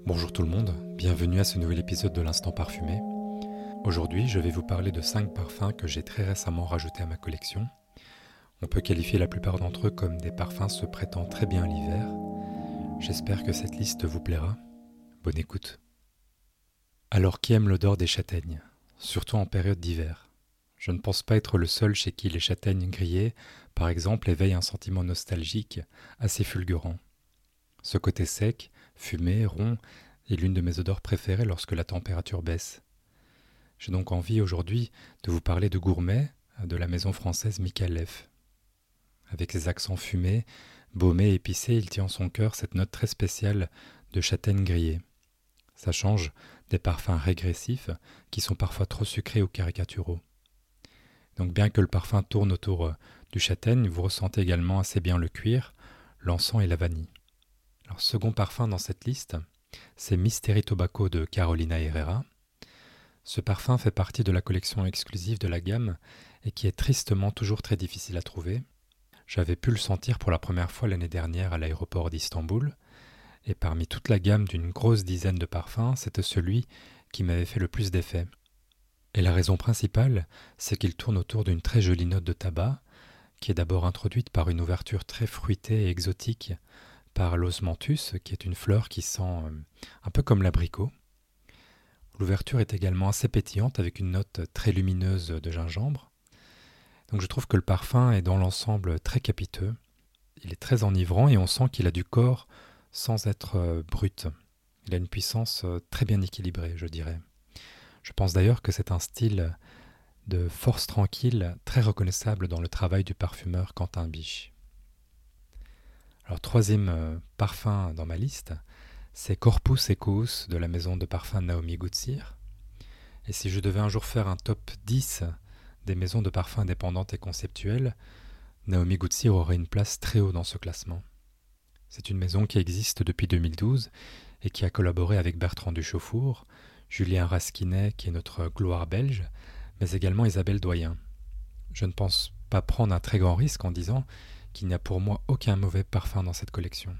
Bonjour tout le monde, bienvenue à ce nouvel épisode de l'Instant Parfumé. Aujourd'hui, je vais vous parler de 5 parfums que j'ai très récemment rajoutés à ma collection. On peut qualifier la plupart d'entre eux comme des parfums se prêtant très bien à l'hiver. J'espère que cette liste vous plaira. Bonne écoute. Alors qui aime l'odeur des châtaignes, surtout en période d'hiver? Je ne pense pas être le seul chez qui les châtaignes grillées, par exemple, éveillent un sentiment nostalgique assez fulgurant. Ce côté sec, fumé, rond, est l'une de mes odeurs préférées lorsque la température baisse. J'ai donc envie aujourd'hui de vous parler de gourmet de la maison française Mikalev. Avec ses accents fumés, baumés épicés, il tient en son cœur cette note très spéciale de châtaigne grillée. Ça change des parfums régressifs qui sont parfois trop sucrés ou caricaturaux. Donc bien que le parfum tourne autour euh, du châtaigne, vous ressentez également assez bien le cuir, l'encens et la vanille. Second parfum dans cette liste, c'est Mystery Tobacco de Carolina Herrera. Ce parfum fait partie de la collection exclusive de la gamme et qui est tristement toujours très difficile à trouver. J'avais pu le sentir pour la première fois l'année dernière à l'aéroport d'Istanbul, et parmi toute la gamme d'une grosse dizaine de parfums, c'était celui qui m'avait fait le plus d'effet. Et la raison principale, c'est qu'il tourne autour d'une très jolie note de tabac, qui est d'abord introduite par une ouverture très fruitée et exotique par l'osmanthus, qui est une fleur qui sent euh, un peu comme l'abricot. L'ouverture est également assez pétillante avec une note très lumineuse de gingembre. Donc je trouve que le parfum est dans l'ensemble très capiteux. Il est très enivrant et on sent qu'il a du corps sans être euh, brut. Il a une puissance euh, très bien équilibrée, je dirais. Je pense d'ailleurs que c'est un style de force tranquille très reconnaissable dans le travail du parfumeur Quentin Biche. Alors troisième euh, parfum dans ma liste, c'est Corpus Equus de la maison de parfum Naomi Goutsir. Et si je devais un jour faire un top 10 des maisons de parfums indépendantes et conceptuelles, Naomi Goutsir aurait une place très haut dans ce classement. C'est une maison qui existe depuis 2012 et qui a collaboré avec Bertrand Duchauffour, Julien Rasquinet, qui est notre gloire belge, mais également Isabelle Doyen. Je ne pense pas prendre un très grand risque en disant qu'il n'y pour moi aucun mauvais parfum dans cette collection.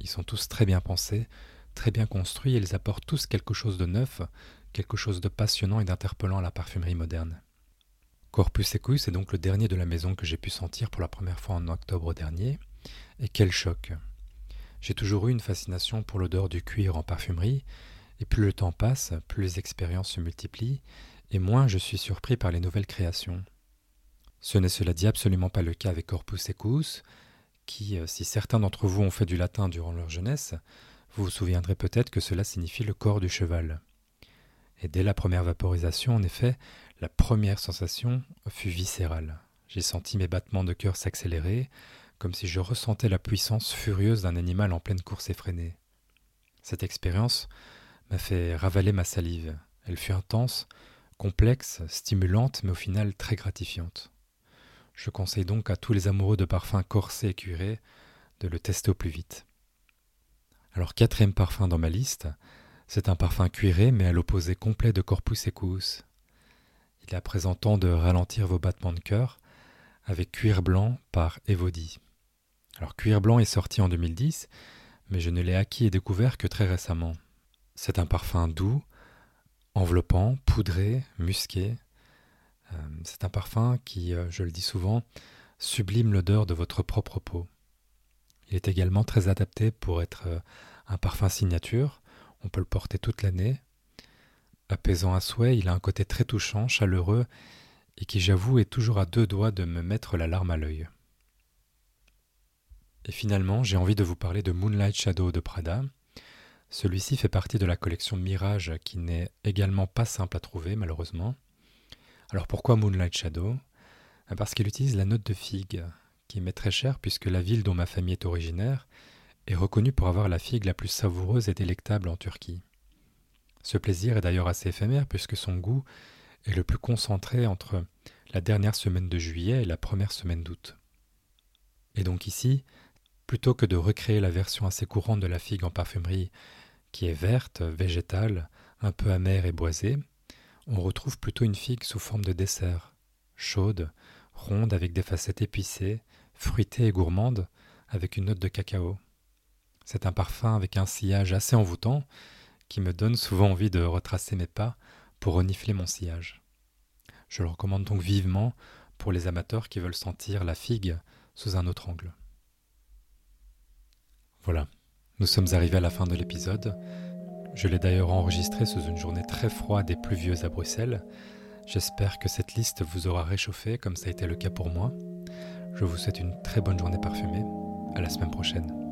Ils sont tous très bien pensés, très bien construits et ils apportent tous quelque chose de neuf, quelque chose de passionnant et d'interpellant à la parfumerie moderne. Corpus Equus est donc le dernier de la maison que j'ai pu sentir pour la première fois en octobre dernier, et quel choc J'ai toujours eu une fascination pour l'odeur du cuir en parfumerie, et plus le temps passe, plus les expériences se multiplient, et moins je suis surpris par les nouvelles créations. Ce n'est cela dit absolument pas le cas avec Corpus Equus, qui, euh, si certains d'entre vous ont fait du latin durant leur jeunesse, vous vous souviendrez peut-être que cela signifie le corps du cheval. Et dès la première vaporisation, en effet, la première sensation fut viscérale. J'ai senti mes battements de cœur s'accélérer, comme si je ressentais la puissance furieuse d'un animal en pleine course effrénée. Cette expérience m'a fait ravaler ma salive. Elle fut intense, complexe, stimulante, mais au final très gratifiante. Je conseille donc à tous les amoureux de parfums corsés et curés de le tester au plus vite. Alors quatrième parfum dans ma liste, c'est un parfum cuiré mais à l'opposé complet de Corpus Equus. Il est à présent temps de ralentir vos battements de cœur avec Cuir Blanc par Evody. Alors Cuir Blanc est sorti en 2010, mais je ne l'ai acquis et découvert que très récemment. C'est un parfum doux, enveloppant, poudré, musqué. Euh, c'est un parfum qui, euh, je le dis souvent, sublime l'odeur de votre propre peau. Il est également très adapté pour être euh, un parfum signature. On peut le porter toute l'année. Apaisant à souhait, il a un côté très touchant, chaleureux, et qui, j'avoue, est toujours à deux doigts de me mettre la larme à l'œil. Et finalement, j'ai envie de vous parler de Moonlight Shadow de Prada, celui-ci fait partie de la collection Mirage qui n'est également pas simple à trouver malheureusement. Alors pourquoi Moonlight Shadow? Ben Parce qu'il utilise la note de figue, qui m'est très chère puisque la ville dont ma famille est originaire est reconnue pour avoir la figue la plus savoureuse et délectable en Turquie. Ce plaisir est d'ailleurs assez éphémère puisque son goût est le plus concentré entre la dernière semaine de juillet et la première semaine d'août. Et donc ici, plutôt que de recréer la version assez courante de la figue en parfumerie qui est verte, végétale, un peu amère et boisée, on retrouve plutôt une figue sous forme de dessert, chaude, ronde avec des facettes épicées, fruitée et gourmande, avec une note de cacao. C'est un parfum avec un sillage assez envoûtant qui me donne souvent envie de retracer mes pas pour renifler mon sillage. Je le recommande donc vivement pour les amateurs qui veulent sentir la figue sous un autre angle. Voilà, nous sommes arrivés à la fin de l'épisode. Je l'ai d'ailleurs enregistré sous une journée très froide et pluvieuse à Bruxelles. J'espère que cette liste vous aura réchauffé comme ça a été le cas pour moi. Je vous souhaite une très bonne journée parfumée. À la semaine prochaine.